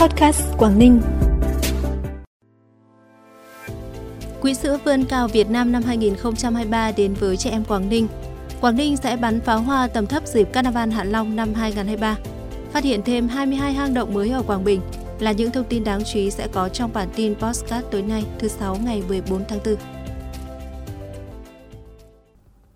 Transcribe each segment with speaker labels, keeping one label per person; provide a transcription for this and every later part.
Speaker 1: Podcast Quảng Ninh.
Speaker 2: Quỹ sữa vươn cao Việt Nam năm 2023 đến với trẻ em Quảng Ninh. Quảng Ninh sẽ bắn pháo hoa tầm thấp dịp Carnival Hạ Long năm 2023. Phát hiện thêm 22 hang động mới ở Quảng Bình là những thông tin đáng chú ý sẽ có trong bản tin Postcard tối nay, thứ 6 ngày 14 tháng 4.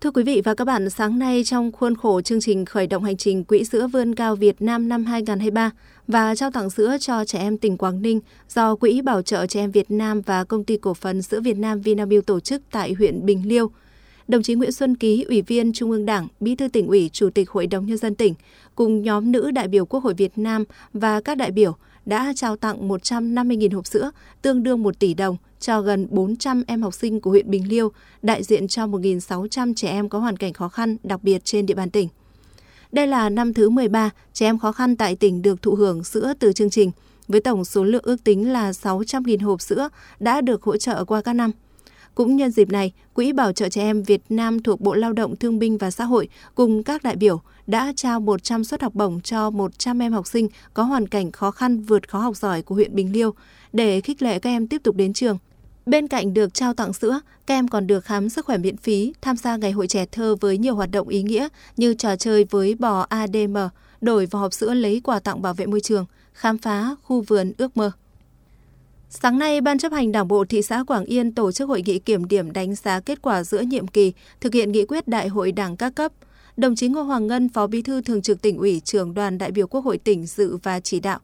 Speaker 2: Thưa quý vị và các bạn, sáng nay trong khuôn khổ chương trình khởi động hành trình Quỹ sữa vươn cao Việt Nam năm 2023 và trao tặng sữa cho trẻ em tỉnh Quảng Ninh do Quỹ Bảo trợ Trẻ Em Việt Nam và Công ty Cổ phần Sữa Việt Nam Vinamilk tổ chức tại huyện Bình Liêu, đồng chí Nguyễn Xuân Ký, Ủy viên Trung ương Đảng, Bí thư tỉnh ủy, Chủ tịch Hội đồng Nhân dân tỉnh, cùng nhóm nữ đại biểu Quốc hội Việt Nam và các đại biểu đã trao tặng 150.000 hộp sữa, tương đương 1 tỷ đồng cho gần 400 em học sinh của huyện Bình Liêu, đại diện cho 1.600 trẻ em có hoàn cảnh khó khăn đặc biệt trên địa bàn tỉnh. Đây là năm thứ 13 trẻ em khó khăn tại tỉnh được thụ hưởng sữa từ chương trình, với tổng số lượng ước tính là 600.000 hộp sữa đã được hỗ trợ qua các năm. Cũng nhân dịp này, Quỹ Bảo trợ Trẻ Em Việt Nam thuộc Bộ Lao động Thương binh và Xã hội cùng các đại biểu đã trao 100 suất học bổng cho 100 em học sinh có hoàn cảnh khó khăn vượt khó học giỏi của huyện Bình Liêu để khích lệ các em tiếp tục đến trường. Bên cạnh được trao tặng sữa, các em còn được khám sức khỏe miễn phí, tham gia ngày hội trẻ thơ với nhiều hoạt động ý nghĩa như trò chơi với bò ADM, đổi vào hộp sữa lấy quà tặng bảo vệ môi trường, khám phá khu vườn ước mơ. Sáng nay, Ban chấp hành Đảng bộ thị xã Quảng Yên tổ chức hội nghị kiểm điểm đánh giá kết quả giữa nhiệm kỳ thực hiện nghị quyết Đại hội Đảng các cấp. Đồng chí Ngô Hoàng Ngân, Phó Bí thư Thường trực tỉnh ủy, trưởng đoàn đại biểu Quốc hội tỉnh dự và chỉ đạo.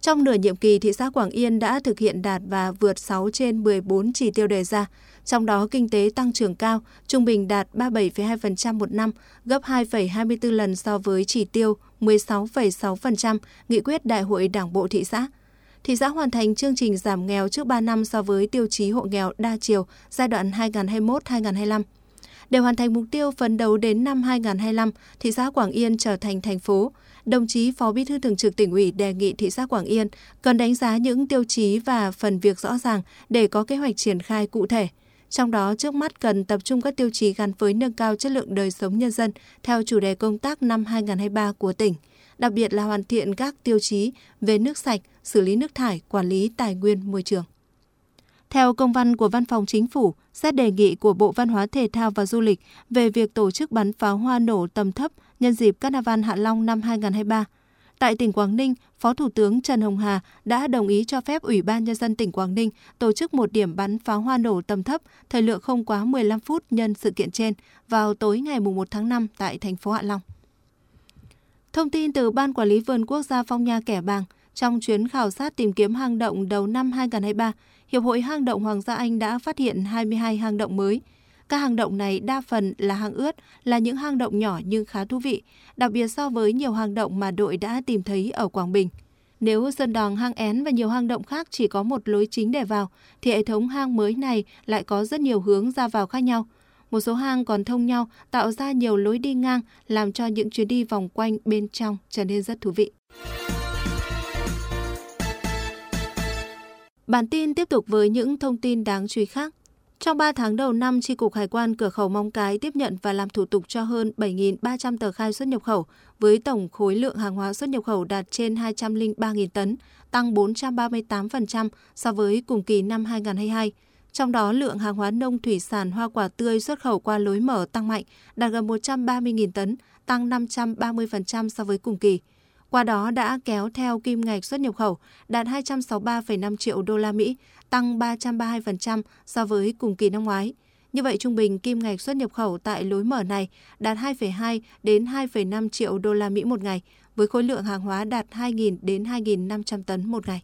Speaker 2: Trong nửa nhiệm kỳ, thị xã Quảng Yên đã thực hiện đạt và vượt 6 trên 14 chỉ tiêu đề ra, trong đó kinh tế tăng trưởng cao, trung bình đạt 37,2% một năm, gấp 2,24 lần so với chỉ tiêu 16,6% nghị quyết Đại hội Đảng bộ thị xã – thị xã hoàn thành chương trình giảm nghèo trước 3 năm so với tiêu chí hộ nghèo đa chiều giai đoạn 2021-2025. Để hoàn thành mục tiêu phấn đấu đến năm 2025, thị xã Quảng Yên trở thành thành phố, đồng chí Phó Bí thư Thường trực tỉnh ủy đề nghị thị xã Quảng Yên cần đánh giá những tiêu chí và phần việc rõ ràng để có kế hoạch triển khai cụ thể. Trong đó, trước mắt cần tập trung các tiêu chí gắn với nâng cao chất lượng đời sống nhân dân theo chủ đề công tác năm 2023 của tỉnh – đặc biệt là hoàn thiện các tiêu chí về nước sạch, xử lý nước thải, quản lý tài nguyên môi trường. Theo công văn của Văn phòng Chính phủ, xét đề nghị của Bộ Văn hóa Thể thao và Du lịch về việc tổ chức bắn pháo hoa nổ tầm thấp nhân dịp Carnival Hạ Long năm 2023, Tại tỉnh Quảng Ninh, Phó Thủ tướng Trần Hồng Hà đã đồng ý cho phép Ủy ban Nhân dân tỉnh Quảng Ninh tổ chức một điểm bắn pháo hoa nổ tầm thấp, thời lượng không quá 15 phút nhân sự kiện trên vào tối ngày 1 tháng 5 tại thành phố Hạ Long. Thông tin từ Ban Quản lý Vườn Quốc gia Phong Nha Kẻ Bàng, trong chuyến khảo sát tìm kiếm hang động đầu năm 2023, Hiệp hội Hang động Hoàng gia Anh đã phát hiện 22 hang động mới. Các hang động này đa phần là hang ướt, là những hang động nhỏ nhưng khá thú vị, đặc biệt so với nhiều hang động mà đội đã tìm thấy ở Quảng Bình. Nếu Sơn Đòn, Hang Én và nhiều hang động khác chỉ có một lối chính để vào, thì hệ thống hang mới này lại có rất nhiều hướng ra vào khác nhau – một số hang còn thông nhau, tạo ra nhiều lối đi ngang, làm cho những chuyến đi vòng quanh bên trong trở nên rất thú vị. Bản tin tiếp tục với những thông tin đáng chú ý khác. Trong 3 tháng đầu năm, Tri Cục Hải quan cửa khẩu Mong Cái tiếp nhận và làm thủ tục cho hơn 7.300 tờ khai xuất nhập khẩu, với tổng khối lượng hàng hóa xuất nhập khẩu đạt trên 203.000 tấn, tăng 438% so với cùng kỳ năm 2022. Trong đó, lượng hàng hóa nông thủy sản hoa quả tươi xuất khẩu qua lối mở tăng mạnh, đạt gần 130.000 tấn, tăng 530% so với cùng kỳ. Qua đó đã kéo theo kim ngạch xuất nhập khẩu đạt 263,5 triệu đô la Mỹ, tăng 332% so với cùng kỳ năm ngoái. Như vậy, trung bình kim ngạch xuất nhập khẩu tại lối mở này đạt 2,2 đến 2,5 triệu đô la Mỹ một ngày, với khối lượng hàng hóa đạt 2.000 đến 2.500 tấn một ngày.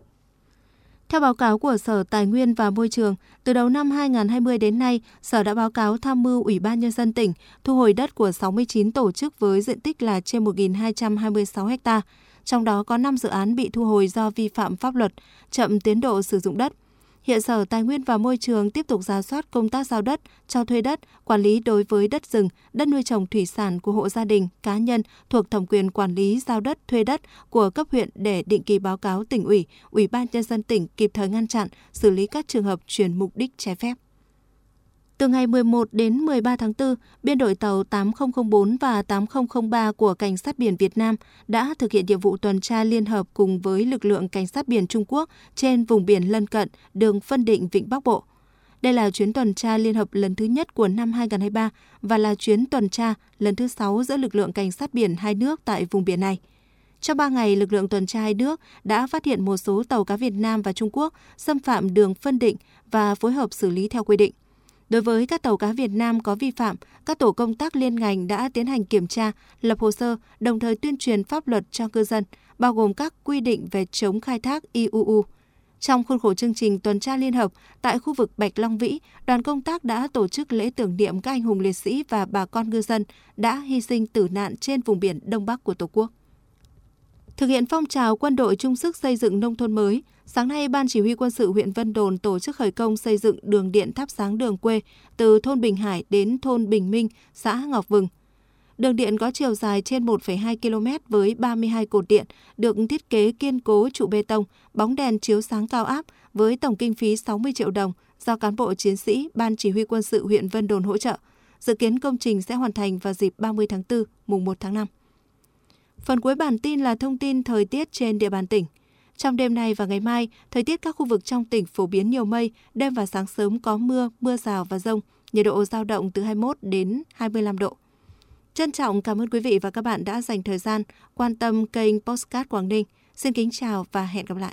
Speaker 2: Theo báo cáo của Sở Tài nguyên và Môi trường, từ đầu năm 2020 đến nay, Sở đã báo cáo tham mưu Ủy ban Nhân dân tỉnh thu hồi đất của 69 tổ chức với diện tích là trên 1.226 ha. Trong đó có 5 dự án bị thu hồi do vi phạm pháp luật, chậm tiến độ sử dụng đất – Hiện Sở Tài nguyên và Môi trường tiếp tục ra soát công tác giao đất, cho thuê đất, quản lý đối với đất rừng, đất nuôi trồng thủy sản của hộ gia đình, cá nhân thuộc thẩm quyền quản lý giao đất, thuê đất của cấp huyện để định kỳ báo cáo tỉnh ủy, ủy ban nhân dân tỉnh kịp thời ngăn chặn, xử lý các trường hợp chuyển mục đích trái phép. Từ ngày 11 đến 13 tháng 4, biên đội tàu 8004 và 8003 của Cảnh sát biển Việt Nam đã thực hiện nhiệm vụ tuần tra liên hợp cùng với lực lượng Cảnh sát biển Trung Quốc trên vùng biển lân cận đường phân định Vịnh Bắc Bộ. Đây là chuyến tuần tra liên hợp lần thứ nhất của năm 2023 và là chuyến tuần tra lần thứ 6 giữa lực lượng cảnh sát biển hai nước tại vùng biển này. Trong 3 ngày, lực lượng tuần tra hai nước đã phát hiện một số tàu cá Việt Nam và Trung Quốc xâm phạm đường phân định và phối hợp xử lý theo quy định. Đối với các tàu cá Việt Nam có vi phạm, các tổ công tác liên ngành đã tiến hành kiểm tra, lập hồ sơ, đồng thời tuyên truyền pháp luật cho cư dân, bao gồm các quy định về chống khai thác IUU. Trong khuôn khổ chương trình tuần tra liên hợp tại khu vực Bạch Long Vĩ, đoàn công tác đã tổ chức lễ tưởng niệm các anh hùng liệt sĩ và bà con ngư dân đã hy sinh tử nạn trên vùng biển Đông Bắc của Tổ quốc. Thực hiện phong trào quân đội chung sức xây dựng nông thôn mới, sáng nay Ban Chỉ huy quân sự huyện Vân Đồn tổ chức khởi công xây dựng đường điện thắp sáng đường quê từ thôn Bình Hải đến thôn Bình Minh, xã Ngọc Vừng. Đường điện có chiều dài trên 1,2 km với 32 cột điện, được thiết kế kiên cố trụ bê tông, bóng đèn chiếu sáng cao áp với tổng kinh phí 60 triệu đồng do cán bộ chiến sĩ Ban Chỉ huy quân sự huyện Vân Đồn hỗ trợ. Dự kiến công trình sẽ hoàn thành vào dịp 30 tháng 4, mùng 1 tháng 5. Phần cuối bản tin là thông tin thời tiết trên địa bàn tỉnh. Trong đêm nay và ngày mai, thời tiết các khu vực trong tỉnh phổ biến nhiều mây, đêm và sáng sớm có mưa, mưa rào và rông, nhiệt độ giao động từ 21 đến 25 độ. Trân trọng cảm ơn quý vị và các bạn đã dành thời gian quan tâm kênh Postcard Quảng Ninh. Xin kính chào và hẹn gặp lại.